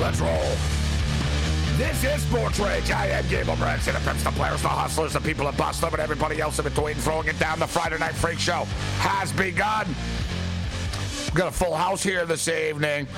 Let's roll. This is Sports Rage. I am Gabe Morency. The pimps, the players, the hustlers, the people that bust them, and everybody else in between. Throwing it down. The Friday Night Freak Show has begun. We've got a full house here this evening.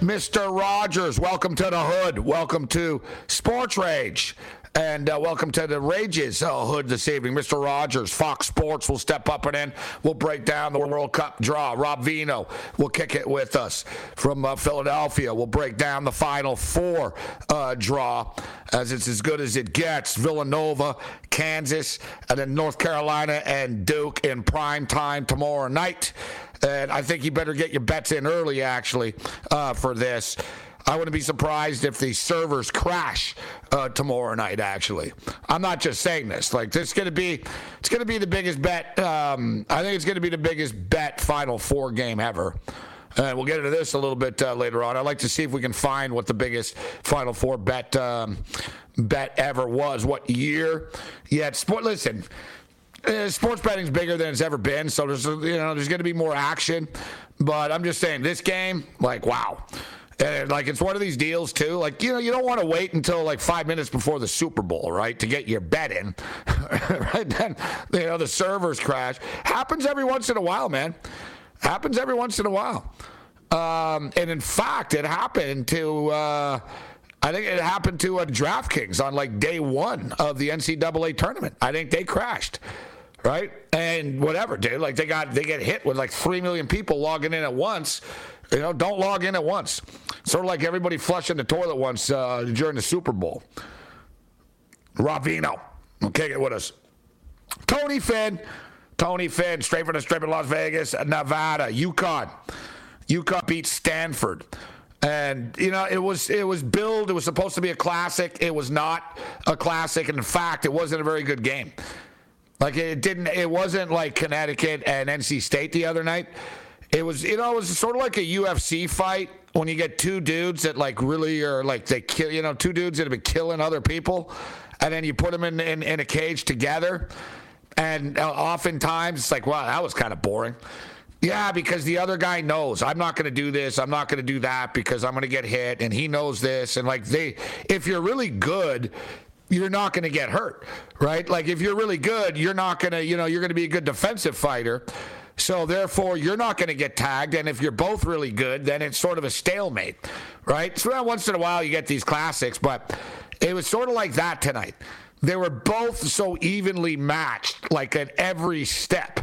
Mr. Rogers, welcome to the hood. Welcome to Sports Rage. And uh, welcome to the Rages uh, Hood this evening. Mr. Rogers, Fox Sports will step up and in. We'll break down the World Cup draw. Rob Veno will kick it with us from uh, Philadelphia. We'll break down the Final Four uh, draw as it's as good as it gets. Villanova, Kansas, and then North Carolina and Duke in prime time tomorrow night. And I think you better get your bets in early, actually, uh, for this. I wouldn't be surprised if the servers crash uh, tomorrow night. Actually, I'm not just saying this. Like this is going to be, it's going to be the biggest bet. Um, I think it's going to be the biggest bet Final Four game ever. And we'll get into this a little bit uh, later on. I'd like to see if we can find what the biggest Final Four bet um, bet ever was. What year? Yeah, sport. Listen. Uh, sports betting's bigger than it's ever been, so there's you know there's going to be more action. But I'm just saying this game, like wow, and like it's one of these deals too. Like you know, you don't want to wait until like five minutes before the Super Bowl, right, to get your bet in. right then, you know, the servers crash. Happens every once in a while, man. Happens every once in a while. Um, and in fact, it happened to. Uh, I think it happened to uh, DraftKings on like day one of the NCAA tournament. I think they crashed, right? And whatever, dude. Like they got they get hit with like three million people logging in at once. You know, don't log in at once. Sort of like everybody flushing the toilet once uh, during the Super Bowl. Ravino, okay, get with us. Tony Finn, Tony Finn, straight from the strip in Las Vegas, Nevada, UConn. UConn beat Stanford. And you know, it was it was billed. It was supposed to be a classic. It was not a classic. And in fact, it wasn't a very good game. Like it didn't. It wasn't like Connecticut and NC State the other night. It was you know it was sort of like a UFC fight when you get two dudes that like really are like they kill you know two dudes that have been killing other people, and then you put them in in, in a cage together, and uh, oftentimes it's like wow that was kind of boring. Yeah, because the other guy knows I'm not going to do this, I'm not going to do that because I'm going to get hit, and he knows this. And like they, if you're really good, you're not going to get hurt, right? Like if you're really good, you're not going to, you know, you're going to be a good defensive fighter. So therefore, you're not going to get tagged. And if you're both really good, then it's sort of a stalemate, right? So once in a while you get these classics, but it was sort of like that tonight. They were both so evenly matched, like at every step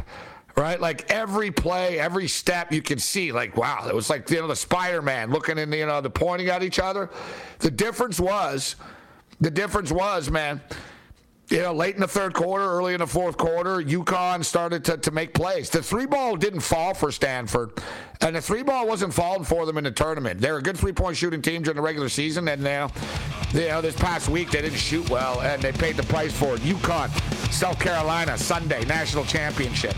right? Like every play, every step you can see, like, wow, it was like, you know, the Spider Man looking in, you know, the pointing at each other. The difference was, the difference was, man, you know, late in the third quarter, early in the fourth quarter, UConn started to, to make plays. The three ball didn't fall for Stanford, and the three ball wasn't falling for them in the tournament. They're a good three point shooting team during the regular season, and now, you know, this past week they didn't shoot well, and they paid the price for it. UConn, South Carolina, Sunday, national championship.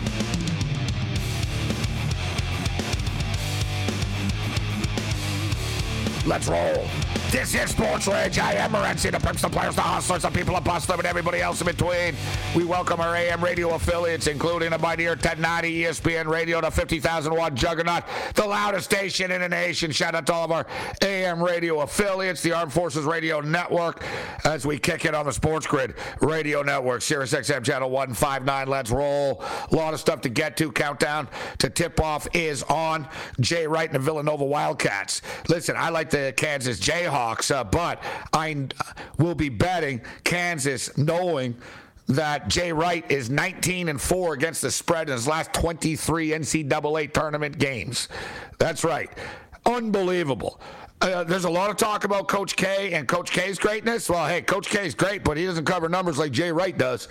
Let's roll. This is Sports Rage. I am Morency, the pimps, the players, the hustlers, the people of Boston, and everybody else in between. We welcome our AM radio affiliates, including the Mighty 1090 ESPN Radio, the 50,000 watt juggernaut, the loudest station in the nation. Shout out to all of our AM radio affiliates, the Armed Forces Radio Network, as we kick it on the Sports Grid Radio Network, Sirius XM Channel 159. Let's roll. A lot of stuff to get to. Countdown to tip off is on. Jay Wright and the Villanova Wildcats. Listen, I like the Kansas Jayhawks, uh, but I will be betting Kansas knowing that Jay Wright is 19 and 4 against the spread in his last 23 NCAA tournament games. That's right. Unbelievable. Uh, there's a lot of talk about Coach K and Coach K's greatness. Well, hey, Coach K is great, but he doesn't cover numbers like Jay Wright does.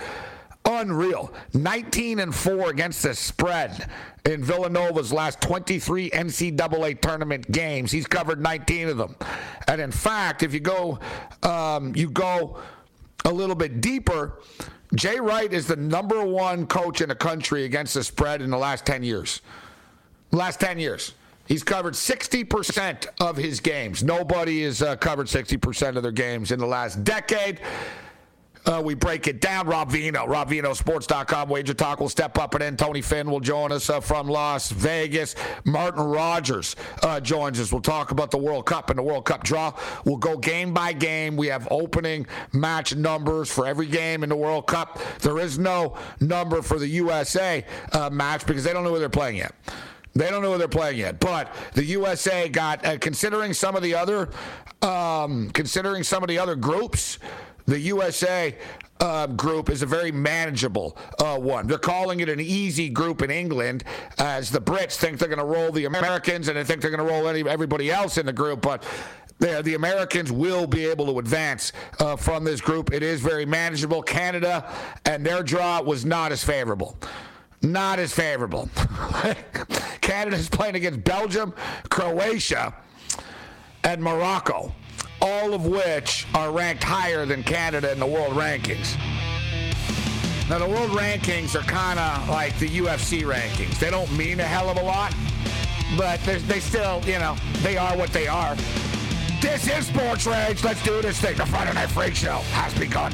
Unreal. 19 and 4 against the spread in Villanova's last 23 NCAA tournament games. He's covered 19 of them. And in fact, if you go, um, you go a little bit deeper, Jay Wright is the number one coach in the country against the spread in the last 10 years. Last 10 years. He's covered 60% of his games. Nobody has uh, covered 60% of their games in the last decade. Uh, we break it down. Rob Veno, RobVenoSports.com. Wager Talk will step up and in. Tony Finn will join us uh, from Las Vegas. Martin Rogers uh, joins us. We'll talk about the World Cup and the World Cup draw. We'll go game by game. We have opening match numbers for every game in the World Cup. There is no number for the USA uh, match because they don't know who they're playing yet. They don't know who they're playing yet, but the USA got uh, considering some of the other, um, considering some of the other groups the USA uh, group is a very manageable uh, one. They're calling it an easy group in England, as the Brits think they're going to roll the Americans and they think they're going to roll any, everybody else in the group. But the Americans will be able to advance uh, from this group. It is very manageable. Canada and their draw was not as favorable. Not as favorable. Canada's playing against Belgium, Croatia, and Morocco all of which are ranked higher than Canada in the world rankings. Now, the world rankings are kind of like the UFC rankings. They don't mean a hell of a lot, but they still, you know, they are what they are. This is Sports Rage. Let's do this thing. The Friday Night Freak Show has begun.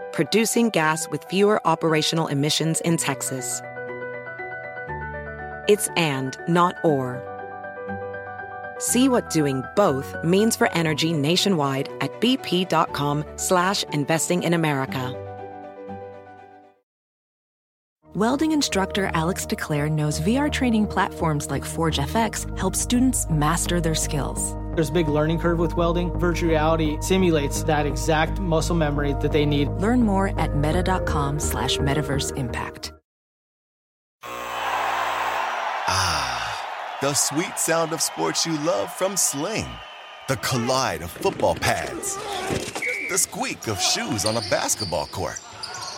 producing gas with fewer operational emissions in Texas. It's and, not or. See what doing both means for energy nationwide at bp.com slash investing in America. Welding instructor Alex DeClaire knows VR training platforms like Forge FX help students master their skills. There's a big learning curve with welding. Virtual reality simulates that exact muscle memory that they need. Learn more at meta.com slash metaverse impact. Ah, the sweet sound of sports you love from Sling. The collide of football pads. The squeak of shoes on a basketball court.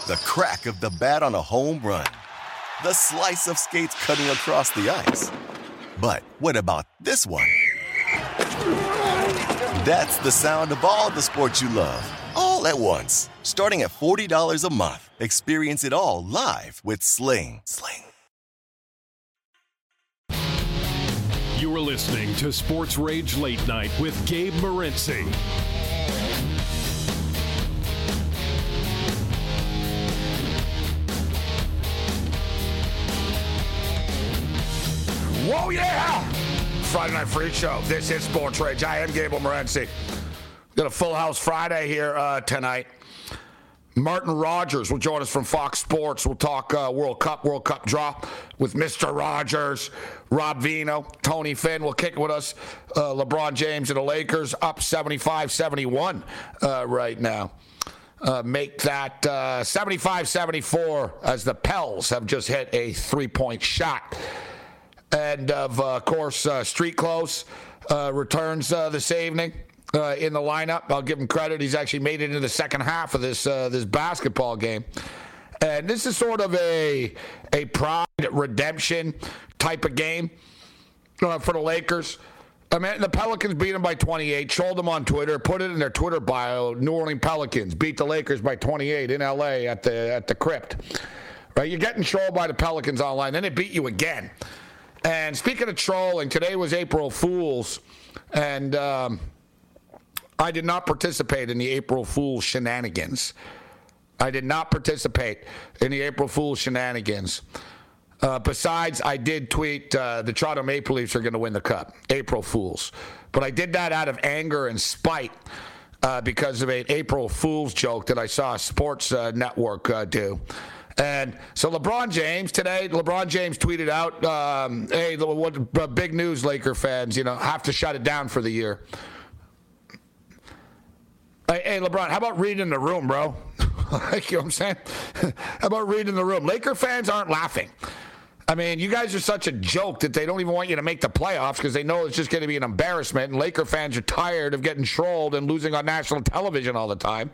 The crack of the bat on a home run. The slice of skates cutting across the ice. But what about this one? That's the sound of all the sports you love, all at once. Starting at $40 a month. Experience it all live with Sling. Sling. You are listening to Sports Rage Late Night with Gabe Morency. Whoa, yeah! Friday Night Freak Show. This is Sports Rage. I am Gabe Morency. Got a full house Friday here uh, tonight. Martin Rogers will join us from Fox Sports. We'll talk uh, World Cup, World Cup draw with Mr. Rogers, Rob Veno, Tony Finn will kick it with us. Uh, LeBron James and the Lakers up 75 71 uh, right now. Uh, make that uh, 75 74 as the Pels have just hit a three point shot and of uh, course uh, street clothes uh, returns uh, this evening. Uh, in the lineup, I'll give him credit. He's actually made it into the second half of this uh, this basketball game, and this is sort of a a pride redemption type of game for the Lakers. I mean, the Pelicans beat them by 28. Showed them on Twitter. Put it in their Twitter bio. New Orleans Pelicans beat the Lakers by 28 in LA at the at the crypt. Right? You're getting trolled by the Pelicans online. Then they beat you again. And speaking of trolling, today was April Fools, and um, I did not participate in the April Fool's shenanigans. I did not participate in the April Fool's shenanigans. Uh, besides, I did tweet uh, the Toronto Maple Leafs are going to win the cup. April Fools. But I did that out of anger and spite uh, because of an April Fool's joke that I saw a sports uh, network uh, do. And so LeBron James today, LeBron James tweeted out, um, "Hey, what uh, big news, Laker fans? You know, have to shut it down for the year." Hey, hey LeBron, how about reading the room, bro? like, you know what I'm saying? how about reading the room? Laker fans aren't laughing. I mean, you guys are such a joke that they don't even want you to make the playoffs because they know it's just going to be an embarrassment. And Laker fans are tired of getting trolled and losing on national television all the time.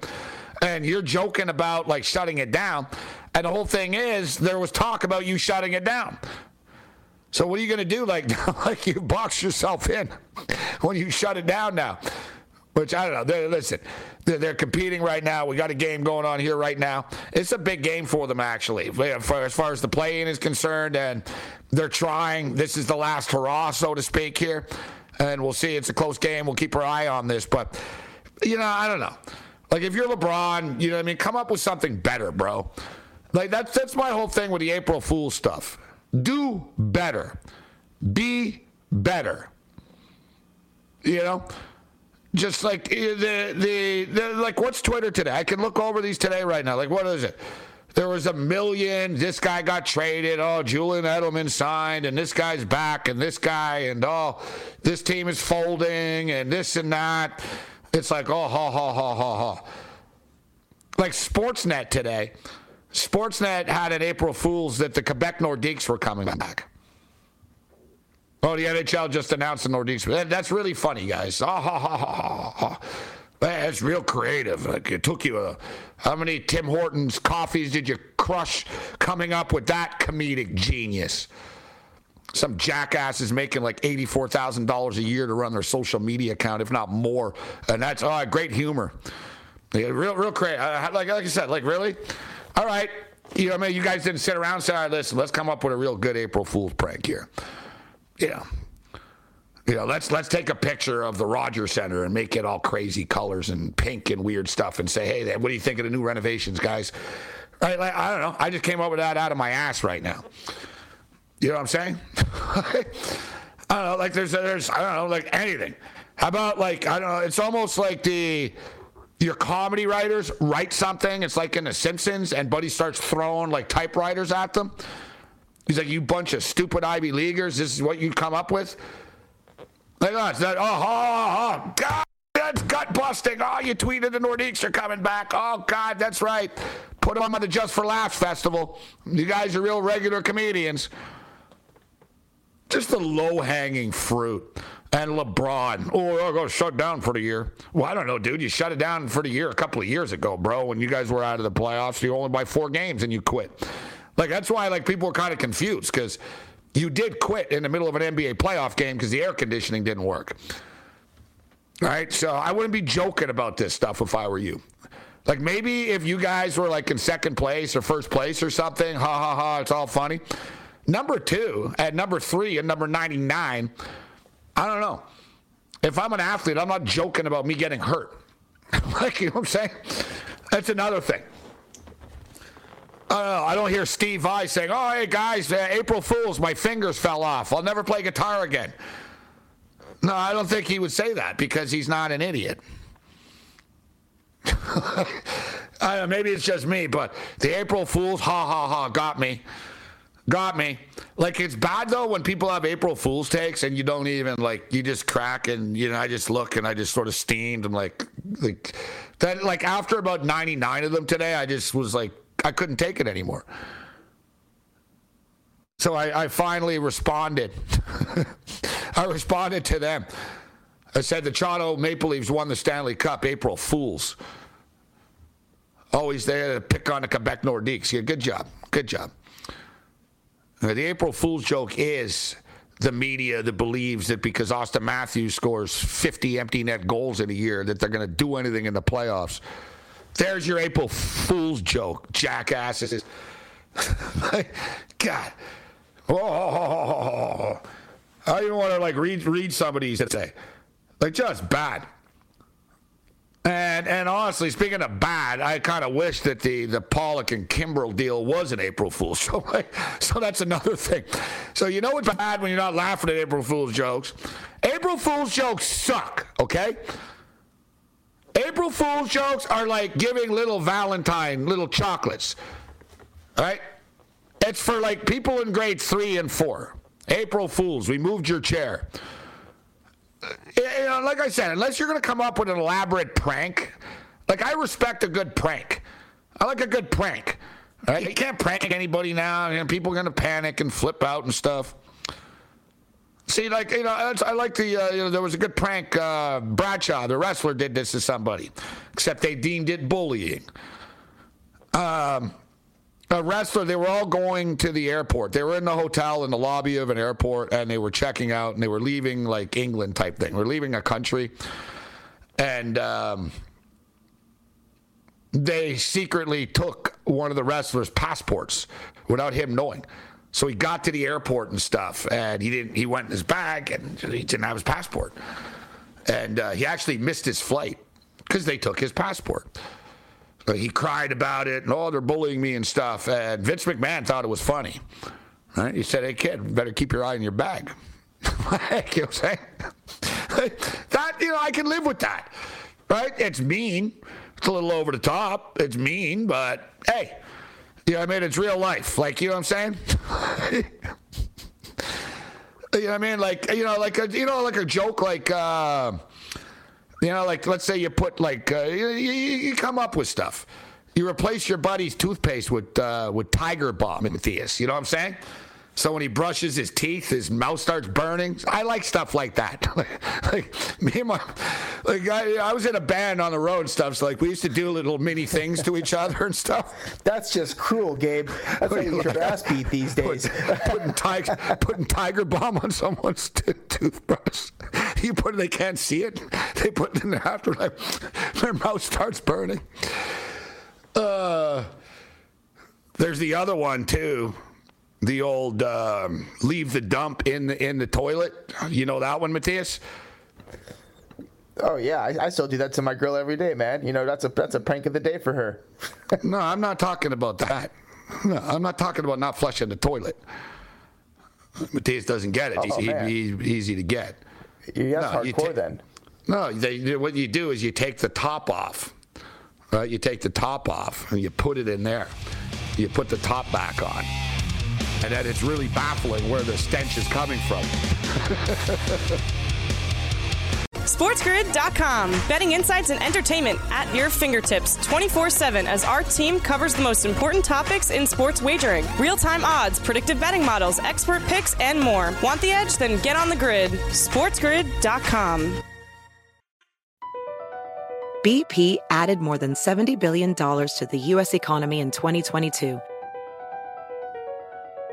And you're joking about like shutting it down. And the whole thing is, there was talk about you shutting it down. So what are you going to do? Like, like you box yourself in when you shut it down now? Which I don't know. They're, listen, they're, they're, competing right now. We got a game going on here right now. It's a big game for them, actually, for, as far as the playing is concerned. And they're trying. This is the last hurrah, so to speak, here. And we'll see. It's a close game. We'll keep our eye on this. But, you know, I don't know. Like, if you're LeBron, you know I mean? Come up with something better, bro. Like, that's, that's my whole thing with the April Fool stuff. Do better. Be better. You know? Just like eh, the, the, the like what's Twitter today? I can look over these today right now. Like what is it? There was a million. This guy got traded. Oh, Julian Edelman signed, and this guy's back, and this guy, and oh, this team is folding, and this and that. It's like oh, ha ha ha ha ha. Like Sportsnet today. Sportsnet had an April Fool's that the Quebec Nordiques were coming back. Oh, the NHL just announced the Nordiques. That's really funny, guys. Ah, ha, ha, ha, ha. That's real creative. Like it took you a, how many Tim Hortons coffees did you crush coming up with that comedic genius? Some jackass is making like eighty-four thousand dollars a year to run their social media account, if not more, and that's oh, great humor. Yeah, real, real crazy. Like, like I said, like really. All right, you know, what I mean, you guys didn't sit around and say, all right, listen, let's come up with a real good April Fool's prank here know, you know, let's let's take a picture of the Rogers Center and make it all crazy colors and pink and weird stuff and say, hey, what do you think of the new renovations, guys? Right? Like, I don't know. I just came up with that out of my ass right now. You know what I'm saying? I don't know. Like there's there's I don't know like anything. How about like I don't know. It's almost like the your comedy writers write something. It's like in The Simpsons, and Buddy starts throwing like typewriters at them. He's like, you bunch of stupid Ivy Leaguers. This is what you come up with. Like, oh, it's. Oh, oh, oh, God, that's gut busting. Oh, you tweeted the Nordiques are coming back. Oh, God, that's right. Put them on the Just for Laughs festival. You guys are real regular comedians. Just the low hanging fruit. And LeBron, oh, going to shut down for the year. Well, I don't know, dude. You shut it down for the year a couple of years ago, bro, when you guys were out of the playoffs. You only by four games and you quit. Like that's why like people were kind of confused because you did quit in the middle of an NBA playoff game because the air conditioning didn't work. All right, so I wouldn't be joking about this stuff if I were you. Like maybe if you guys were like in second place or first place or something, ha ha ha, it's all funny. Number two, at number three and number 99, I don't know. If I'm an athlete, I'm not joking about me getting hurt. like, you know what I'm saying? That's another thing. I don't. I don't hear Steve Vai saying, "Oh, hey guys, uh, April Fools, my fingers fell off. I'll never play guitar again." No, I don't think he would say that because he's not an idiot. I know, maybe it's just me, but the April Fools, ha ha ha, got me. Got me. Like it's bad though when people have April Fools takes and you don't even like you just crack and you know I just look and I just sort of steamed and like like that like after about 99 of them today I just was like I couldn't take it anymore. So I, I finally responded. I responded to them. I said the Toronto Maple Leafs won the Stanley Cup. April Fools. Always there to pick on the Quebec Nordiques. Yeah, good job. Good job. The April Fool's joke is the media that believes that because Auston Matthews scores 50 empty net goals in a year that they're going to do anything in the playoffs. There's your April Fool's joke, jackasses. God. Oh, I don't even want to like read read some of these today. Like just bad. And and honestly, speaking of bad, I kind of wish that the the Pollock and Kimbrel deal was an April Fool's. So so that's another thing. So you know it's bad when you're not laughing at April Fool's jokes. April Fool's jokes suck. Okay. April Fool's jokes are like giving little Valentine little chocolates. All right. It's for like people in grade three and four. April Fools, we moved your chair. You know, like I said, unless you're going to come up with an elaborate prank, like I respect a good prank. I like a good prank. Right? You can't prank anybody now. You know, people are going to panic and flip out and stuff. See, like you know, I like the uh, you know there was a good prank. Uh, Bradshaw, the wrestler, did this to somebody, except they deemed it bullying. Um, a wrestler, they were all going to the airport. They were in the hotel in the lobby of an airport and they were checking out and they were leaving like England type thing. We're leaving a country. And um, they secretly took one of the wrestlers' passports without him knowing. So he got to the airport and stuff, and he didn't. He went in his bag, and he didn't have his passport, and uh, he actually missed his flight because they took his passport. He cried about it, and oh, they're bullying me and stuff. And Vince McMahon thought it was funny. Right? He said, "Hey kid, better keep your eye on your bag." You know what I'm saying? that you know, I can live with that. Right? It's mean. It's a little over the top. It's mean, but hey, you know, I mean, it's real life. Like, you know what I'm saying? you know what I mean? Like, you know, like a, you know, like a joke, like. Uh, you know, like let's say you put like uh, you, you, come up with stuff. You replace your buddy's toothpaste with uh, with Tiger Balm, Matthias. You know what I'm saying? So when he brushes his teeth, his mouth starts burning. I like stuff like that. like me and my, like I, I, was in a band on the road and stuff. So like we used to do little mini things to each other and stuff. That's just cruel, Gabe. That's how you get your ass beat these days. Put, putting, tiger, putting Tiger Balm on someone's t- toothbrush. You put it, they can't see it. They put it in the afterlife. Their mouth starts burning. Uh, there's the other one too the old um, leave the dump in the in the toilet. You know that one, Matthias? Oh yeah, I, I, still do that to my girl every day, man. You know that's a that's a prank of the day for her. no, I'm not talking about that. No, I'm not talking about not flushing the toilet. Matthias doesn't get it. Oh, he's, he's, easy to get. Yeah, that's no, hardcore ta- then. No, they, what you do is you take the top off. Right? You take the top off and you put it in there. You put the top back on and that it's really baffling where the stench is coming from. SportsGrid.com. Betting insights and entertainment at your fingertips 24 7 as our team covers the most important topics in sports wagering real time odds, predictive betting models, expert picks, and more. Want the edge? Then get on the grid. SportsGrid.com. BP added more than $70 billion to the U.S. economy in 2022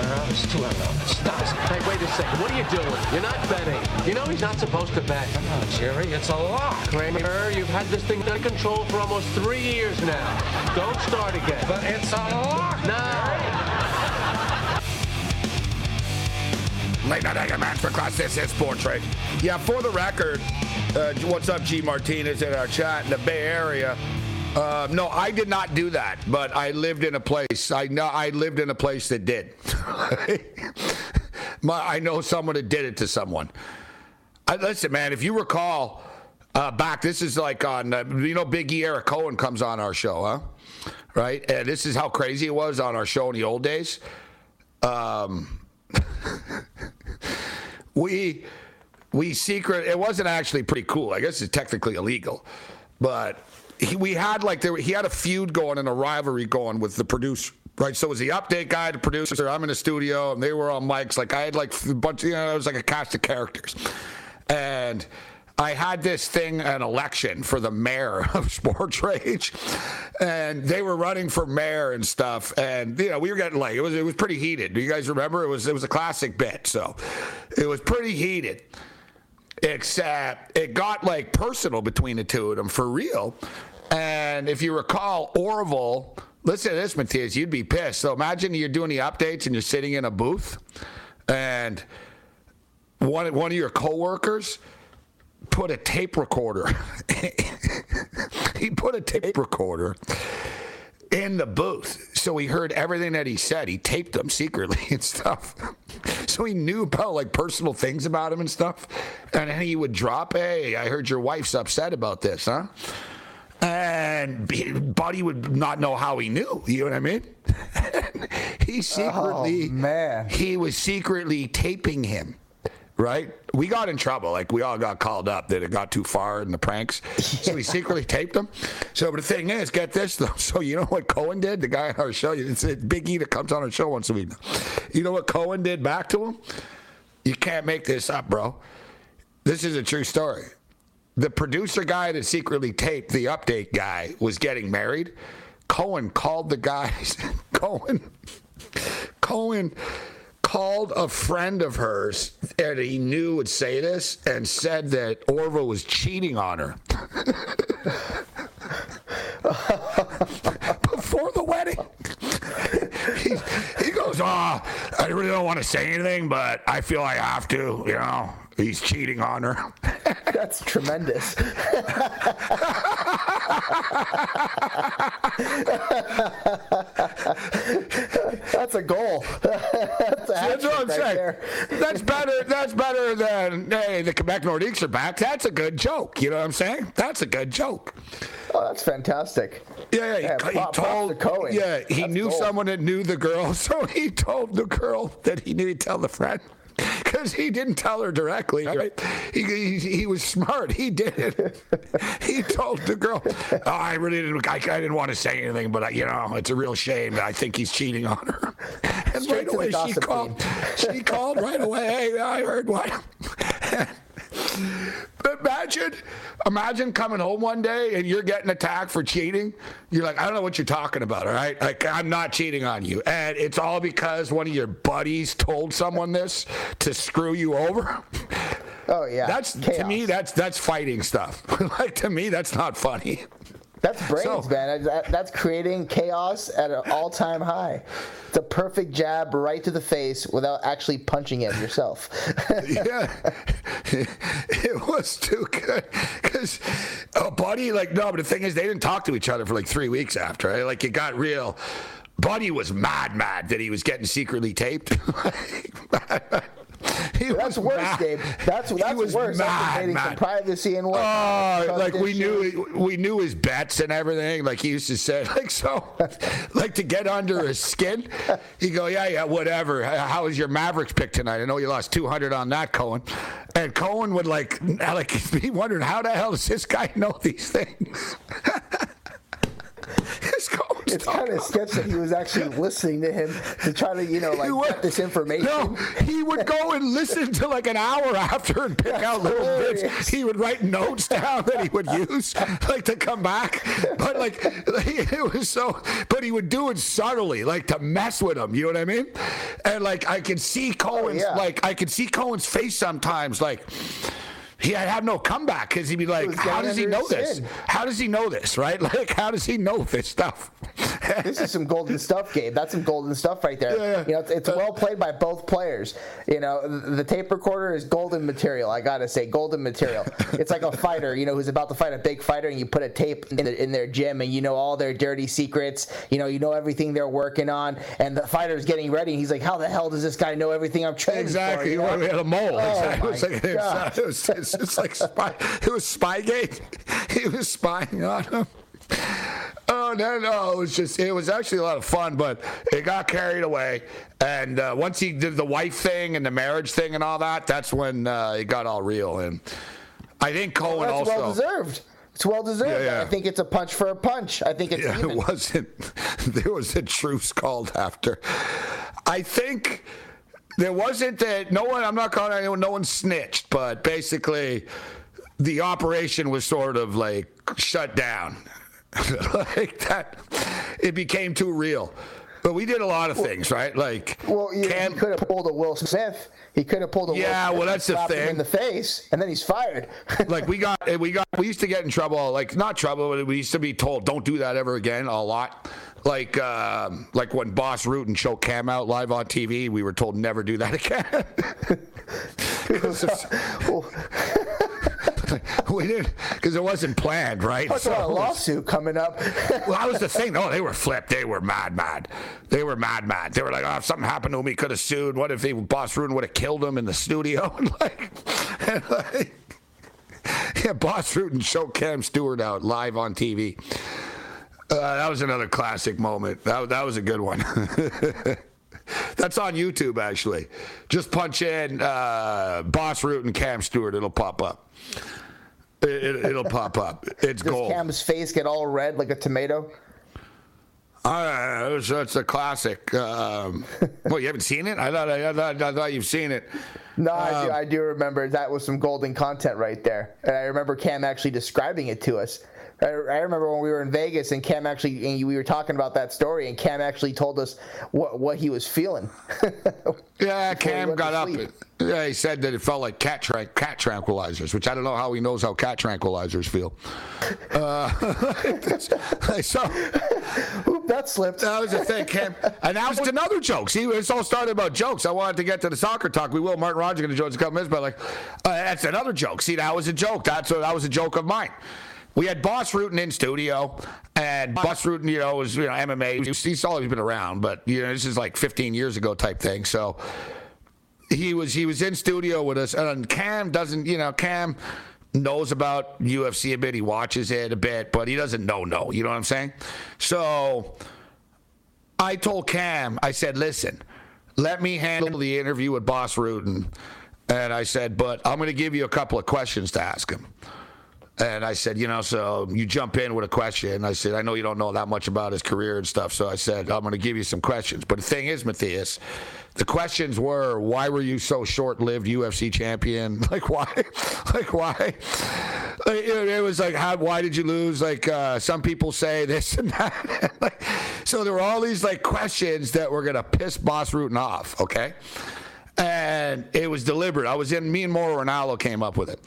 Turn around. Stop. Hey, wait a second. What are you doing? You're not betting. You know he's not supposed to bet. Come on, Jerry. It's a lock. Kramer, you've had this thing under control for almost three years now. Don't start again. But it's a lock. Now. Late night Anger Masterclass. This is Sports Rage. Yeah, for the record, uh, what's up, G Martinez in our chat in the Bay Area? Uh, no, I did not do that, but I lived in a place. I know I lived in a place that did. My, I know someone that did it to someone. I, listen, man, if you recall uh, back, this is like on uh, you know Big E Eric Cohen comes on our show, huh? Right, and this is how crazy it was on our show in the old days. Um, we we secret. It wasn't actually pretty cool. I guess it's technically illegal, but he, we had like there, he had a feud going and a rivalry going with the producer. Right, so it was the update guy, the producer. I'm in the studio, and they were on mics. Like I had like a bunch, you know, it was like a cast of characters, and I had this thing, an election for the mayor of Sports Rage, and they were running for mayor and stuff. And you know, we were getting like it was it was pretty heated. Do you guys remember? It was it was a classic bit, so it was pretty heated. Except it got like personal between the two of them for real. And if you recall, Orville, listen to this, Matthias, you'd be pissed. So imagine you're doing the updates and you're sitting in a booth, and one one of your coworkers put a tape recorder. he put a tape recorder in the booth. So he heard everything that he said. He taped them secretly and stuff. So he knew about like personal things about him and stuff. And then he would drop, hey, I heard your wife's upset about this, huh? And Buddy would not know how he knew. You know what I mean? he secretly, Oh, man. he was secretly taping him. Right? We got in trouble. Like we all got called up that it got too far in the pranks. So we secretly taped them. So but the thing is, get this though. So you know what Cohen did? The guy on our show, it's Big E that comes on our show once a week. You know what Cohen did back to him? You can't make this up, bro. This is a true story. The producer guy that secretly taped the update guy was getting married. Cohen called the guys. Cohen. Cohen called a friend of hers that he knew would say this and said that Orville was cheating on her. Before the wedding. he, he goes, Oh, I really don't want to say anything, but I feel I have to. You know, he's cheating on her. That's tremendous. That's a goal. That's, a That's what I'm right saying. there. That's better. That's better than hey, the Quebec Nordiques are back. That's a good joke. You know what I'm saying? That's a good joke. Oh, that's fantastic. Yeah, yeah. He, Yeah, he told. to. Yeah, he That's knew gold. someone that knew the girl, so he told the girl that he knew to tell the friend. Because he didn't tell her directly, right? He, he, he was smart. He did it. he told the girl, oh, "I really didn't. I, I didn't want to say anything, but I, you know, it's a real shame. I think he's cheating on her." And Straight right away, she called. She called right away. Hey, I heard what. Imagine, imagine coming home one day and you're getting attacked for cheating. You're like, I don't know what you're talking about, all right? Like, I'm not cheating on you, and it's all because one of your buddies told someone this to screw you over. Oh yeah. That's to me, that's that's fighting stuff. like to me, that's not funny. That's brains, So- man. That's creating chaos at an all-time high. It's a perfect jab right to the face without actually punching it yourself. yeah, it was too good because a buddy like no, but the thing is they didn't talk to each other for like three weeks after. Right? Like it got real. Buddy was mad, mad that he was getting secretly taped. He that's worse, mad. Gabe. That's He that's was worse. mad, some privacy and what. Oh, like we knew we knew his bets and everything. Like he used to say, like so, like to get under his skin. He go, yeah, yeah, whatever. How how was your Mavericks pick tonight? I know you lost two hundred on that, Cohen. And Cohen would like, like be wondering how the hell does this guy know these things? It's kind of sketch that he was actually listening to him to try to, you know, like would- get this information. No, he would go and listen to like an hour after and pick out little bits. He would write notes down that he would use, like to come back. But like, it was so. But he would do it subtly, like to mess with him. You know what I mean? And like, I could see oh, Cohen's, yeah. like, I could see Cohen's face sometimes, like. He had have no comeback because he'd be like, "How does he know this? skin." How does he know this? Right? Like, how does he know this stuff?" This is some golden stuff, Gabe. That's some golden stuff right there. Yeah. You know, it's, it's well played by both players. You know, the, the tape recorder is golden material. I gotta say, golden material. it's like a fighter, you know, who's about to fight a big fighter, and you put a tape in, the, in their gym, and you know all their dirty secrets. You know, you know everything they're working on, and the fighter's getting ready, and he's like, "How the hell does this guy know everything I'm training Exactly. for?" You know? We had a mole. Oh, exactly. It was like, it was, it was, it's, it's like spy, it was Spygate. He was spying on him. Oh no, no! It was just it was actually a lot of fun, but it got carried away. And uh, once he did the wife thing and the marriage thing and all that, that's when uh, it got all real. And I think Cohen That's also. well deserved. It's well deserved. Yeah, yeah. I think it's a punch for a punch. I think it's Yeah, even. it wasn't. There was a truce called after. I think there wasn't that. No one. I'm not calling anyone. No one snitched, but basically, the operation was sort of like shut down. like that, it became too real. But we did a lot of things, right? Like, Well, you, Cam- he could have pulled a Will Smith. He could have pulled a Yeah, well, that's the thing. in the face, and then he's fired. like we got we got we used to get in trouble like not trouble but we used to be told don't do that ever again a lot like um, like when Bas Rutten and cam out live on tv we were told never do that again we didn't because it wasn't planned right So a lawsuit coming up. well, that was the thing. Oh, they were flipped. They were mad, mad. They were mad, mad. They were like, oh, if something happened to him, he could have sued. What if he, Bas Rutten would have killed him in the studio? And like, and like yeah, Bas Rutten choked Cam Stewart out live on TV. Uh, that was another classic moment. That, that was a good one. That's on YouTube, actually. Just punch in uh, Bas Rutten and Cam Stewart. It'll pop up. It, it, will pop up. It's Does gold. Cam's face get all red like a tomato? Uh, it's, it's a classic. Um, well, you haven't seen it? I thought, I, thought, I thought you've seen it. No, I Um, do. I do remember that was some golden content right there, and I remember Cam actually describing it to us. I, I remember when we were in Vegas and Cam actually and we were talking about that story, and Cam actually told us what what he was feeling. Yeah, Cam got up. sleep. Yeah, he said that it felt like cat tran- cat tranquilizers, which I don't know how he knows how cat tranquilizers feel. Uh, so Oop, that slipped. that was the thing, Cam. And that was another joke. See, it's all started about jokes. I wanted to get to the soccer talk. We will. Martin Rogers going to join us in a couple minutes, but like, uh, that's another joke. See, that was a joke. That's a, that was a joke of mine. We had Bas Rutten in studio, and Bas Rutten, you know, was you know MMA. He's, always been around, but you know, this is like 15 years ago type thing. So he was he was in studio with us, and Cam doesn't, you know, Cam knows about UFC a bit. He watches it a bit, but he doesn't know no. You know what I'm saying? So I told Cam, I said, listen, let me handle the interview with Bas Rutten. And I said, but I'm going to give you a couple of questions to ask him. And I said, you know, so you jump in with a question. I said, I know you don't know that much about his career and stuff. So I said, I'm going to give you some questions. But the thing is, Matthias, the questions were, why were you so short-lived UFC champion? Like, why? Like, why? It, was like, how, why did you lose? Like, uh, some people say this and that. like, so there were all these like questions that were going to piss Bas Rutten off. Okay and it was deliberate. I was in. Me and Mauro Ranallo came up with it,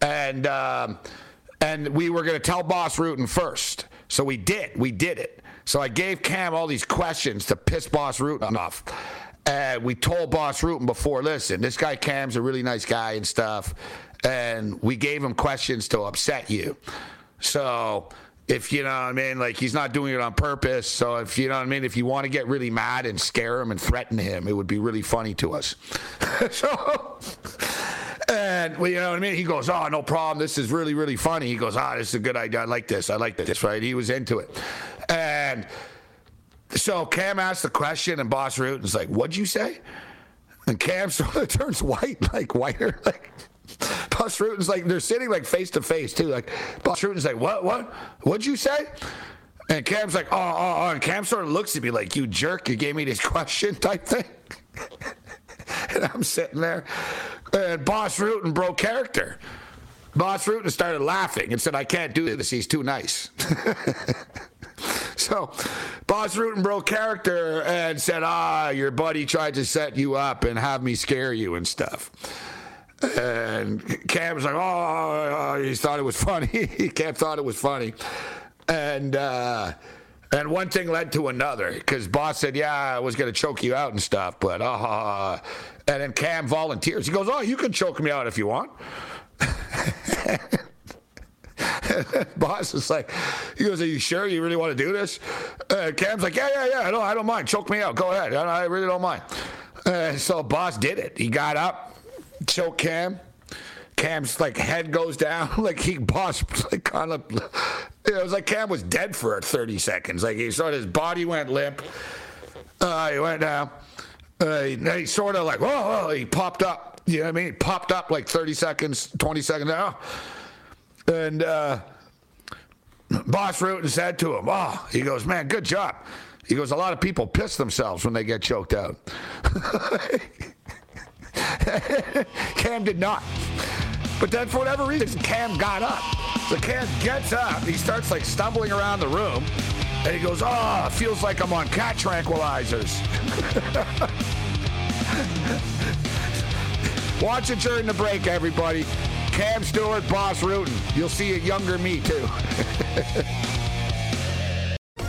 and um, and we were going to tell Bas Rutten first. So we did. We did it. So I gave Cam all these questions to piss Bas Rutten off. And we told Bas Rutten before, listen, this guy Cam's a really nice guy and stuff. And we gave him questions to upset you. So if you know what I mean, like he's not doing it on purpose. So if you know what I mean, if you want to get really mad and scare him and threaten him, it would be really funny to us. so, and well, you know what I mean. He goes, "Oh, no problem. This is really, really funny." He goes, "Ah, oh, this is a good idea. I like this. I like this." Right? He was into it, and so Cam asked the question, and Bas Rutten's like, "What'd you say?" And Cam sort of turns white, like whiter, like. Bas Rutten's like they're sitting like face to face too. Like Bas Rutten's like, what, what, what'd you say? And Cam's like, oh, oh, oh. And Cam sort of looks at me like, you jerk, you gave me this question type thing. and I'm sitting there, and Bas Rutten broke character. Bas Rutten started laughing and said, I can't do this. He's too nice. so Bas Rutten broke character and said, ah, your buddy tried to set you up and have me scare you and stuff. And Cam was like, oh, he thought it was funny. Cam thought it was funny. And, uh, and one thing led to another because Bas said, "Yeah, I was going to choke you out and stuff," but uh, and then Cam volunteers. He goes, "Oh, you can choke me out if you want." Bas is like, he goes, "Are you sure you really want to do this?" Uh, Cam's like, "Yeah, yeah, yeah. I don't, I don't mind. Choke me out. Go ahead. I, I really don't mind." Uh, so Bas did it. He got up, choked Cam. Cam's like head goes down, like he Bas like kind of. It was like Cam was dead for 30 seconds. Like he sort of his body went limp. Uh, he went down. Uh, he, he sort of like whoa, he popped up. You know what I mean? He popped up like 30 seconds, 20 seconds now. And uh, Bas Rutten said to him, "Oh," he goes, "Man, good job." He goes, "A lot of people piss themselves when they get choked out." Cam did not. But then for whatever reason, Cam got up. So Cam gets up. He starts like stumbling around the room. And he goes, oh, feels like I'm on cat tranquilizers. Watch it during the break, everybody. Cam Stewart, Bas Rutten. You'll see a younger me, too.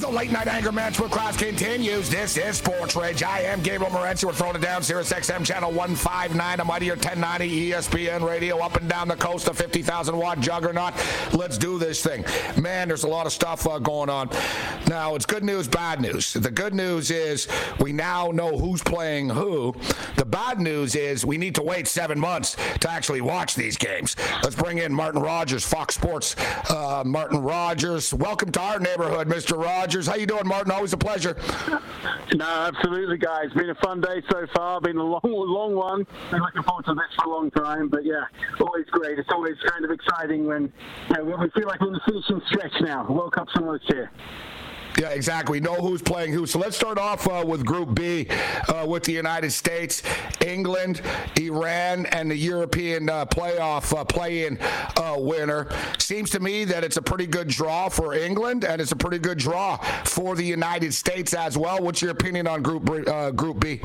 The late night anger management class continues. This is Sports Rage. I am Gabriel Morency. We're throwing it down Sirius XM channel 159. I'm out here 1090 ESPN radio up and down the coast, a 50,000 watt juggernaut. Let's do this thing. Man, there's a lot of stuff uh, going on. Now, it's good news, bad news. The good news is we now know who's playing who. The bad news is we need to wait seven months to actually watch these games. Let's bring in Martin Rogers, Fox Sports. Uh, Martin Rogers, welcome to our neighborhood, Mr. Rogers. How you doing, Martin? Always a pleasure. No, absolutely, guys. Been a fun day so far. Been a long, long one. Been looking forward to this for a long time. But yeah, always great. It's always kind of exciting when you know, we feel like we're in the finishing stretch now. World Cup's almost here. Yeah, exactly. Know who's playing who. So let's start off uh, with Group B uh, with the United States, England, Iran, and the European uh, playoff uh, play-in uh, winner. Seems to me that it's a pretty good draw for England, and it's a pretty good draw for the United States as well. What's your opinion on Group uh, Group B?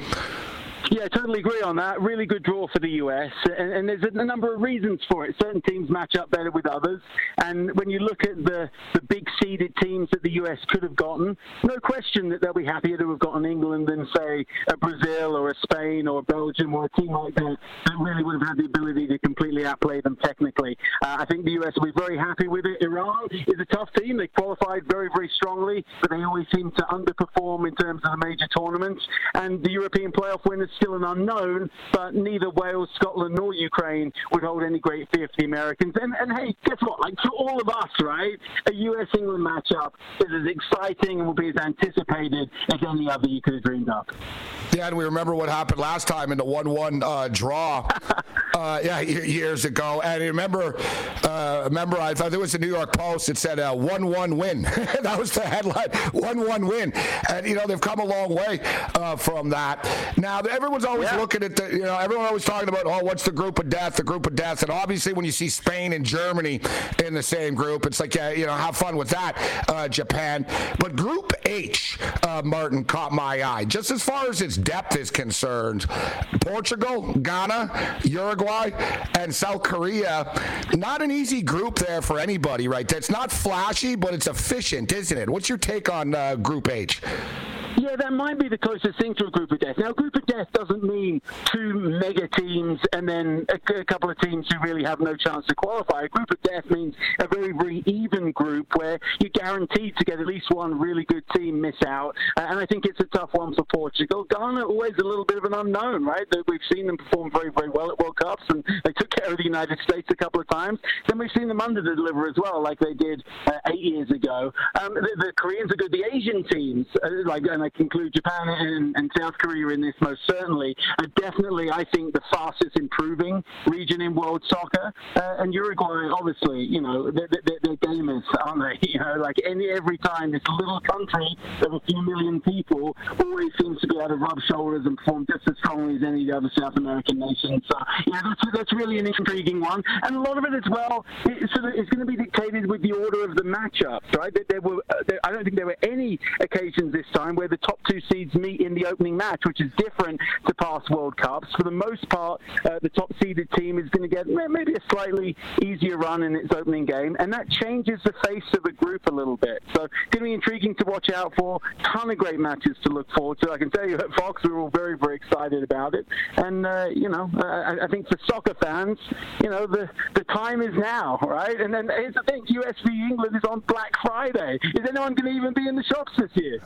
Yeah, totally agree on that. Really good draw for the US, and, and, there's a number of reasons for it. Certain teams match up better with others, and when you look at the the big seeded teams that the US could have gotten, no question that they'll be happier to have gotten England than say a Brazil or a Spain or a Belgium or a team like that that really would have had the ability to completely outplay them technically. Uh, I think the US will be very happy with it. Iran is a tough team. They qualified very very strongly, but they always seem to underperform in terms of the major tournaments. And the European playoff winner is still an unknown, but neither Wales, Scotland, nor Ukraine would hold any great fear for the Americans. And, and hey, guess what? Like for all of us, right? A US England matchup is as exciting and will be as anticipated as any other you could have dreamed of. Yeah, and we remember what happened last time in the 1 1 uh, draw. uh, yeah, years ago. And remember, uh, remember, I thought it was the New York Post. It said uh, 1 1 win. that was the headline 1 1 win. And, you know, they've come a long way uh, from that. Now, everyone's always yeah. looking at the, you know, everyone always talking about, oh, what's the group of death, the group of death. And obviously, when you see Spain and Germany in the same group, it's like, yeah, you know, have fun with that, uh, Japan. But Group H, uh, Martin, caught my eye. Just as far as its depth is concerned, Portugal, Ghana, Uruguay, and South Korea, not an easy group there for anybody, right? That's not flashy, but it's efficient, isn't it? What's your take on uh, Group H? Yeah, that might be the closest thing to a group of death. Now, a group of death doesn't mean two mega teams and then a, a, couple of teams who really have no chance to qualify. A group of death means a very, very even group where you're guaranteed to get at least one really good team miss out. Uh, and I think it's a tough one for Portugal. Ghana always a little bit of an unknown, right? We've seen them perform very, very well at World Cups, and they took care of the United States a couple of times. Then we've seen them under the deliver as well, like they did uh, eight years ago. Um, the, the, Koreans are good. The Asian teams, uh, like and I include Japan and, and, South Korea in this most certainly, are definitely, I think, the fastest improving region in world soccer. Uh, and Uruguay, obviously, you know, they're, they're, they're, gamers, aren't they? You know, like any every time this little country of a few million people always seems to be able to rub shoulders and perform just as strongly as any other South American nations. So, yeah, that's, that's really an intriguing one. And a lot of it as well is sort of, going to be dictated with the order of the matchups, right? There, there were, uh, there, I don't think there were any occasions this time where the top two seeds meet in the opening match, which is different to past World Cups. For the most part, uh, the top seeded team is going to get maybe a slightly easier run in its opening game, and that changes the face of the group a little bit. So it's going to be intriguing to watch out for. Ton of great matches to look forward to. I can tell you at Fox, we're all very, very excited about it. And, uh, you know, I, I, think for soccer fans, you know, the, the time is now, right? And then here's the thing US v England is on Black Friday. Is anyone going to even be in the shops this year?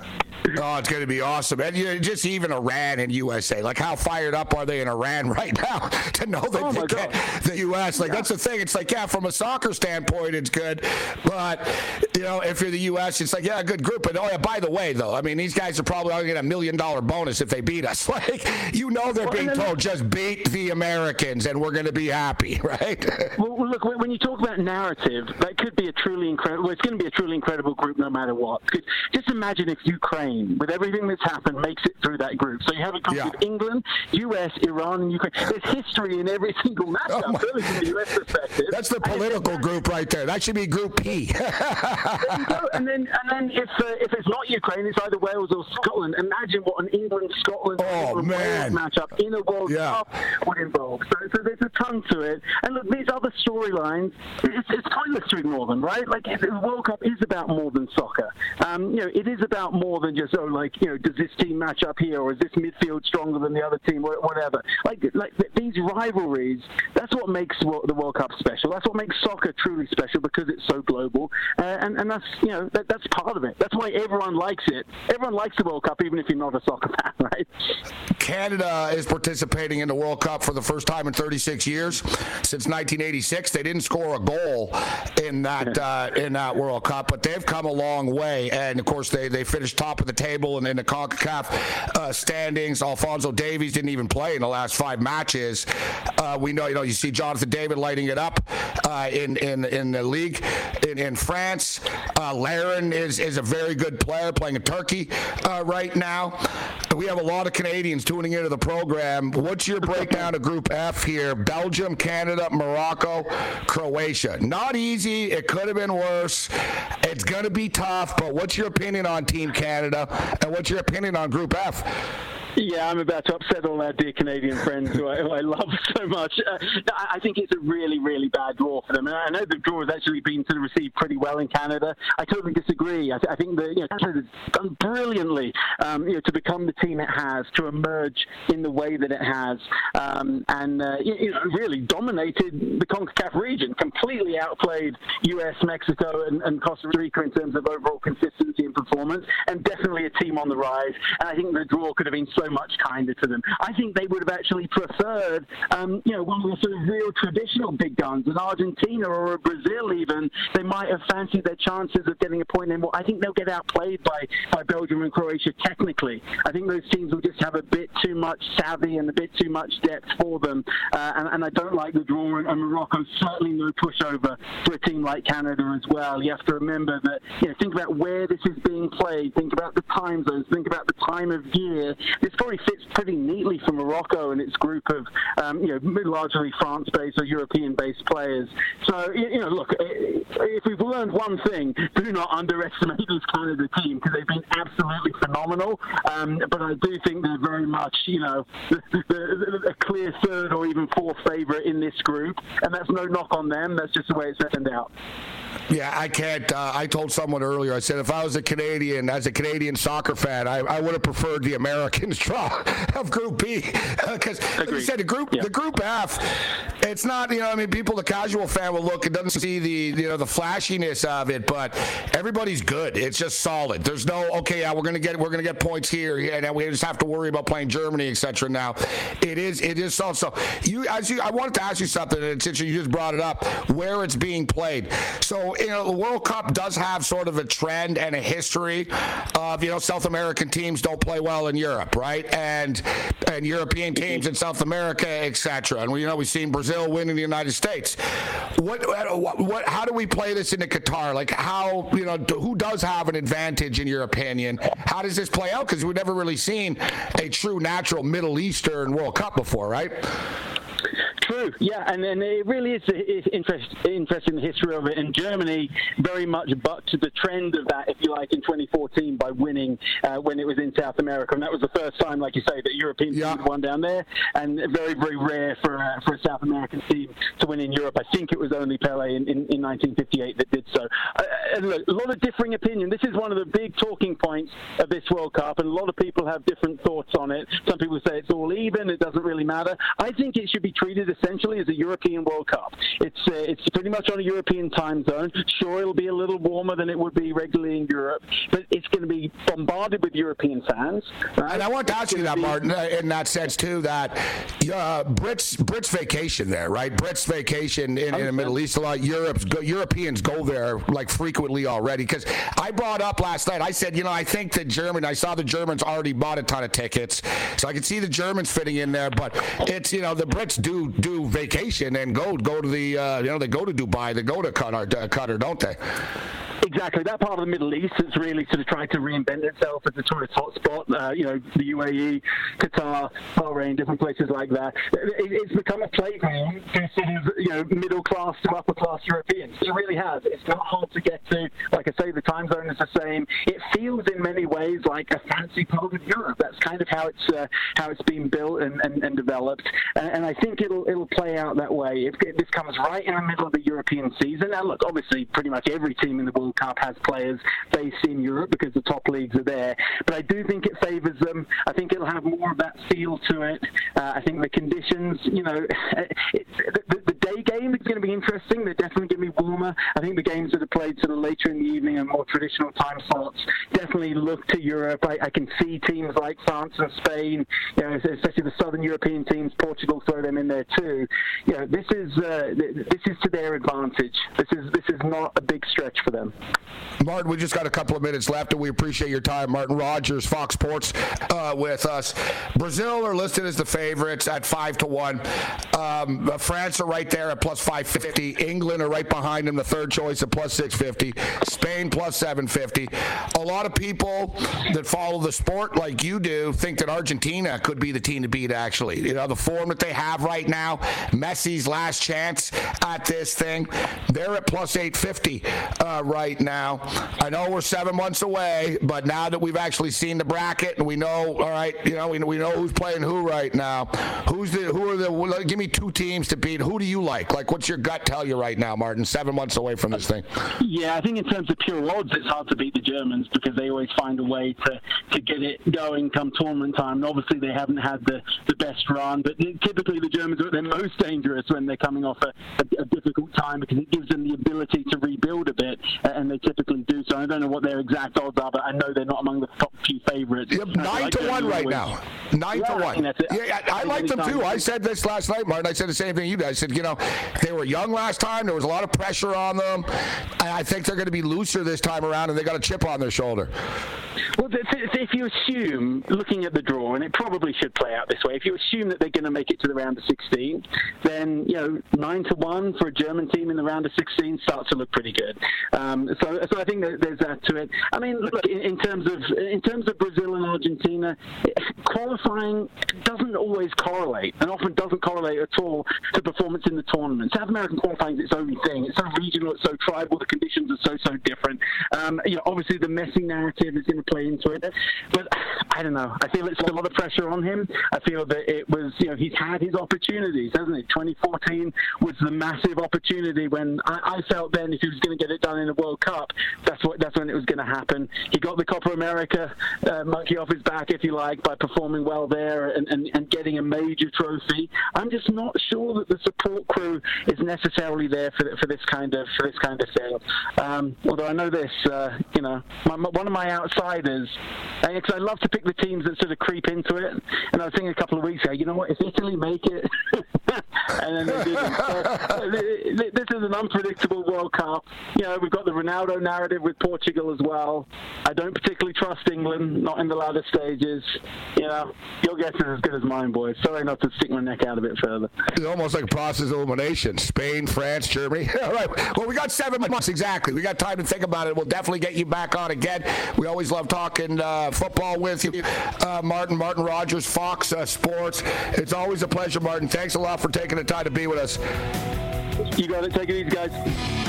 Oh, it's going to be awesome. And you know, just even Iran and USA, like how fired up are they in Iran right now to know that oh they get the U.S. Like yeah. that's the thing. It's like yeah, from a soccer standpoint, it's good, but you know, if you're the U.S., it's like yeah, good group. But oh yeah, by the way, though, I mean these guys are probably going to get a million dollar bonus if they beat us. Like you know, they're well, being told just beat the Americans and we're going to be happy, right? well, look, when you talk about narrative, that could be a truly incredible. Well, it's going to be a truly incredible group no matter what. Because just imagine if Ukraine, everything that's happened, makes it through that group. So you have a group yeah. of England, US, Iran, and Ukraine. There's history in every single matchup, oh really, from the US perspective. That's the political group right there. That should be Group P. there you go. And then, and then if uh, if it's not Ukraine, it's either Wales or Scotland. Imagine what an England Scotland oh, man. matchup in a World yeah. Cup would involve. So, so, there's a ton to it. And look, these other storylines, it's, it's pointless to ignore them, right? Like the World Cup is about more than soccer. Um, you know, it is about more than just oh, like you know, does this team match up here, or is this midfield stronger than the other team, whatever. Like, like these rivalries, that's what makes the World Cup special. That's what makes soccer truly special because it's so global, uh, and and that's you know that, that's part of it. That's why everyone likes it. Everyone likes the World Cup, even if you're not a soccer fan, right? Canada is participating in the World Cup for the first time in 36 years since 1986. They didn't score a goal in that uh, in that World Cup, but they've come a long way, and of course they they finished top of the table in, in the CONCACAF uh, standings. Alfonso Davies didn't even play in the last five matches. Uh, we know, you know, you see Jonathan David lighting it up uh, in, in in the league in, in France. Uh, Larin is is a very good player playing in Turkey uh, right now. We have a lot of Canadians tuning into the program. What's your breakdown of Group F here? Belgium, Canada, Morocco, Croatia. Not easy. It could have been worse. It's going to be tough. But what's your opinion on Team Canada, and what's your opinion on Group F? Yeah, I'm about to upset all our dear Canadian friends who I, who I love so much. Uh, I think it's a really, really bad draw for them. And I know the draw has actually been sort of received pretty well in Canada. I totally disagree. I, th- I think that you know, Canada's done brilliantly um, you know, to become the team it has, to emerge in the way that it has, um, and uh, you know, really dominated the CONCACAF region, completely outplayed U.S., Mexico, and, and Costa Rica in terms of overall consistency and performance, and definitely a team on the rise. And I think the draw could have been so much kinder to them. I think they would have actually preferred, um, you know, one of the sort of real traditional big guns, an Argentina or a Brazil even. They might have fancied their chances of getting a point in. Well, I think they'll get outplayed by, by Belgium and Croatia technically. I think those teams will just have a bit too much savvy and a bit too much depth for them. Uh, and, and, I don't like the draw. And, Morocco's certainly no pushover for a team like Canada as well. You have to remember that, you know, think about where this is being played. Think about the time zones. Think about the time of year. This probably fits pretty neatly for Morocco and its group of, um, you know, largely France-based or European-based players. So, you know, look, if we've learned one thing, do not underestimate this Canada team because they've been absolutely phenomenal. Um, but I do think they're very much, you know, a clear third or even fourth favourite in this group, and that's no knock on them. That's just the way it's turned out. Yeah, I can't. Uh, I told someone earlier. I said if I was a Canadian, as a Canadian soccer fan, I, I would have preferred the Americans of Group uh, B because, like you said, the group, yeah. the Group F, it's not. You know, I mean, people, the casual fan will look and doesn't see the you know the flashiness of it, but everybody's good. It's just solid. There's no okay. Yeah, we're gonna get we're gonna get points here, and we just have to worry about playing Germany, etc. Now, it is it is solid. So you, as you, I wanted to ask you something, and since you just brought it up, where it's being played. So you know, the World Cup does have sort of a trend and a history of you know South American teams don't play well in Europe, right? And and European teams in South America, etc. And we you know we've seen Brazil win in the United States. What, what what how do we play this into Qatar? Like how you know who does have an advantage in your opinion? How does this play out? Because we've never really seen a true natural Middle Eastern World Cup before, right? True, yeah, and, and it really is interest, interesting the history of it. And Germany very much bucked the trend of that, if you like, in 2014 by winning uh, when it was in South America, and that was the first time, like you say, that European yeah. teams won down there, and very, very rare for uh, for a South American team to win in Europe. I think it was only Pele in, in, in 1958 that did so. Uh, and look, a lot of differing opinion. This is one of the big talking points of this World Cup, and a lot of people have different thoughts on it. Some people say it's all even; it doesn't really matter. I think it should be treated essentially is a European World Cup. It's uh, it's pretty much on a European time zone. Sure, it'll be a little warmer than it would be regularly in Europe, but it's going to be bombarded with European fans. Right? And I want to ask you that, be... Martin, uh, in that sense too. That uh, Brits Brits vacation there, right? Brits vacation in, in the Middle East a lot. Europe's go, Europeans go there like frequently already. Because I brought up last night. I said, you know, I think the German. I saw the Germans already bought a ton of tickets, so I can see the Germans fitting in there. But it's you know the Brits do do vacation and go go to the uh, you know they go to Dubai, they go to Qatar, uh, Qatar, don't they? Exactly. That part of the Middle East has really sort of tried to reinvent itself as a tourist hotspot. Uh, you know, the UAE, Qatar, Bahrain, different places like that. It, it's become a playground for sort of, you know, middle class to upper class Europeans. It really has. It's not hard to get to. Like I say, the time zone is the same. It feels in many ways like a fancy part of Europe. That's kind of how it's uh, how it's been built and, and, and developed. And, and, I think it'll it'll play out that way. If this comes right in the middle of the European season. Now, look, obviously, pretty much every team in the world Cup has players based in Europe because the top leagues are there. But I do think it favours them. I think it'll have more of that feel to it. Uh, I think the conditions, you know, the, the, day game is going to be interesting. They're definitely going to be warmer. I think the games that are played sort of later in the evening and more traditional time slots definitely look to Europe. I, I can see teams like France and Spain, you know, especially the southern European teams, Portugal throw them in there too. You know, this is uh, this is to their advantage. This is this is not a big stretch for them. Martin, we just got a couple of minutes left, and we appreciate your time. Martin Rogers, Fox Sports, uh, with us. Brazil are listed as the favorites at five to one. Um, France are right there at plus five fifty. England are right behind them, the third choice at plus six fifty. Spain plus seven fifty. A lot of people that follow the sport like you do think that Argentina could be the team to beat. Actually, you know the form that they have right now, Messi's last chance at this thing. They're at plus eight fifty uh, right right now. I know we're seven months away, but now that we've actually seen the bracket and we know, all right, you know, we, we know who's playing who right now. Who's the who are the? Give me two teams to beat. Who do you like? Like, what's your gut tell you right now, Martin? Seven months away from this thing. Yeah, I think in terms of pure odds, it's hard to beat the Germans because they always find a way to, to get it going come tournament time. And obviously, they haven't had the, the best run, but typically the Germans are their most dangerous when they're coming off a, a, a difficult time because it gives them the ability to rebuild a bit, and they typically do so. I don't know what their exact odds are, but I know they're not among the top few favourites. Yep, nine like to one right now. Nine yeah, to one. I yeah, I, I like them too. I said this last night, Martin. I said the same thing you guys. I said, you know, they were young last time. There was a lot of pressure on them. I think they're going to be looser this time around, and they got a chip on their shoulder. Well, if you assume, looking at the draw, and it probably should play out this way, if you assume that they're going to make it to the round of 16, then you know nine to one for a German team in the round of 16 starts to look pretty good. Um, so, so I think there's that to it. I mean, look in, in, terms of in terms of Brazil and Argentina, qualifying doesn't always correlate, and often doesn't correlate at all to performance in the tournament. South American qualifying is its own thing. It's so regional, it's so tribal. The conditions are so so different. Um, you know, obviously the Messi narrative is going to play into it. But I don't know. I feel it's a lot of pressure on him. I feel that it was, you know, he's had his opportunities, hasn't he? 2014 was the massive opportunity when I, I felt then if he was going to get it done in the World Cup, that's what that's when it was going to happen. He got the Copa America uh, monkey off his back, if you like, by performing well there and, and, and getting a major trophy. I'm just not sure that the support crew is necessarily there for, for this kind of for this kind of thing. Um, although I know this, uh, you know, my, one of my outsiders because I love to pick the teams that sort of creep into it. And I was thinking a couple of weeks ago, you know what? If Italy make it, and then they didn't. So, this is an unpredictable World Cup. You know, we've got the Ronaldo narrative with Portugal as well. I don't particularly trust England, not in the latter stages. You know, your guess is as good as mine, boys. Sorry not to stick my neck out a bit further. It's almost like a process of elimination. Spain, France, Germany. All right. Well, we got seven months exactly. We got time to think about it. We'll definitely get you back on again. We always love talking talking uh, football with you. Uh, Martin, Martin Rogers, Fox uh, Sports. It's always a pleasure, Martin. Thanks a lot for taking the time to be with us. You got it. Take it easy, guys.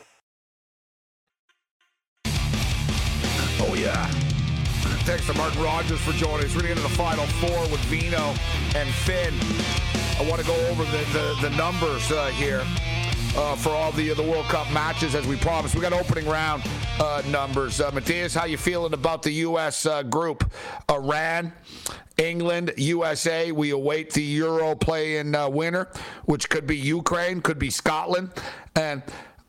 Yeah. Thanks to Martin Rogers for joining us. We're going to the Final Four with Veno and Finn. I want to go over the, the, the numbers uh, here. Uh, for all the the World Cup matches, as we promised, we got opening round uh, numbers. Uh, Matthias, how you feeling about the U.S. Uh, group? Iran, England, USA. We await the Euro play-in uh, winner, which could be Ukraine, could be Scotland, and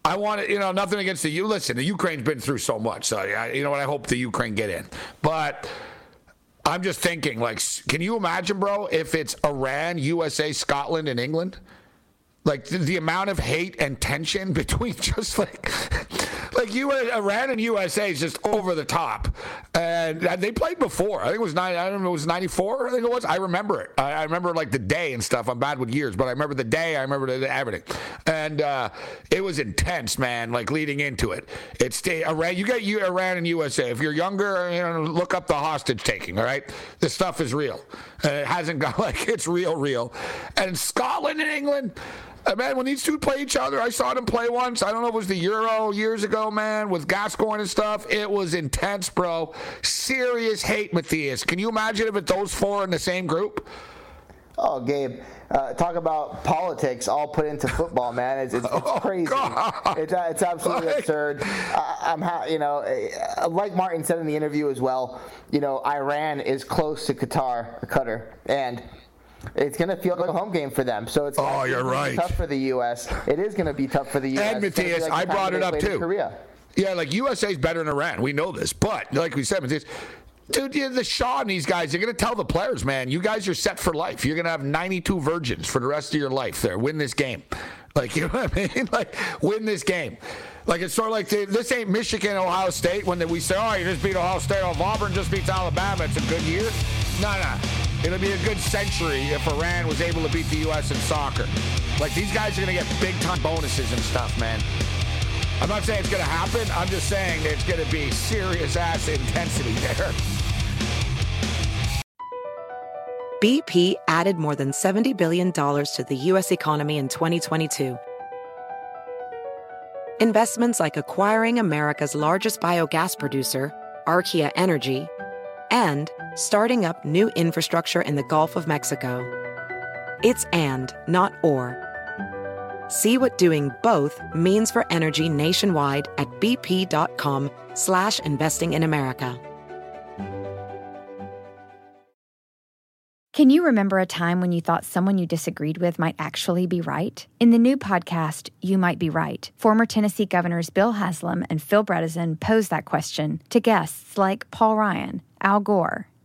I want to, you know, nothing against the you. Listen, the Ukraine's been through so much, so yeah, you know what? I hope the Ukraine get in, but I'm just thinking, like, can you imagine, bro, if it's Iran, USA, Scotland, and England? Like the, the amount of hate and tension between just like like you Iran and USA is just over the top, and they played before. I think it was nine. I don't know. It was ninety four. I think it was. I remember it. I, I, remember like the day and stuff. I'm bad with years, but I remember the day. I remember the, everything, and uh, it was intense, man. Like leading into it, it's Iran. You got you Iran and USA. If you're younger, you know, look up the hostage taking. All right, this stuff is real. Uh, it hasn't got like it's real, real. And Scotland and England. Man, when these two play each other, I saw them play once. I don't know if it was the Euro years ago, man, with Gascoigne and stuff. It was intense, bro. Serious hate, Matthias. Can you imagine if it those four in the same group? Oh, Gabe, uh, talk about politics all put into football, man. It's, it's, it's oh, crazy. It's, uh, it's absolutely like, absurd. Uh, I'm, ha- you know, uh, like Martin said in the interview as well. You know, Iran is close to Qatar, Qatar, and it's going to feel like a home game for them. So it's oh, you're right. Tough for the U.S. It is going to be tough for the U.S. And Matthias, like I brought it up too. Korea. Yeah, like USA is better than Iran. We know this, but like we said, Matthias. Dude, the Shaw and these guys, you're going to tell the players, man, you guys are set for life. You're going to have 92 virgins for the rest of your life there. Win this game. Like, you know what I mean? Like, win this game. Like, it's sort of like the, this ain't Michigan, Ohio State when we say, oh, you just beat Ohio State, oh, Auburn just beats Alabama. It's a good year. No, no. It'll be a good century if Iran was able to beat the U.S. in soccer. Like, these guys are going to get big time bonuses and stuff, man. I'm not saying it's going to happen. I'm just saying it's going to be serious ass intensity there. BP added more than $70 billion to the U.S. economy in 2022. Investments like acquiring America's largest biogas producer, Archaea Energy, and starting up new infrastructure in the Gulf of Mexico. It's and, not or. See what doing both means for energy nationwide at bp.com slash investing in America. Can you remember a time when you thought someone you disagreed with might actually be right? In the new podcast, You Might Be Right, former Tennessee governors Bill Haslam and Phil Bredesen pose that question to guests like Paul Ryan, Al Gore,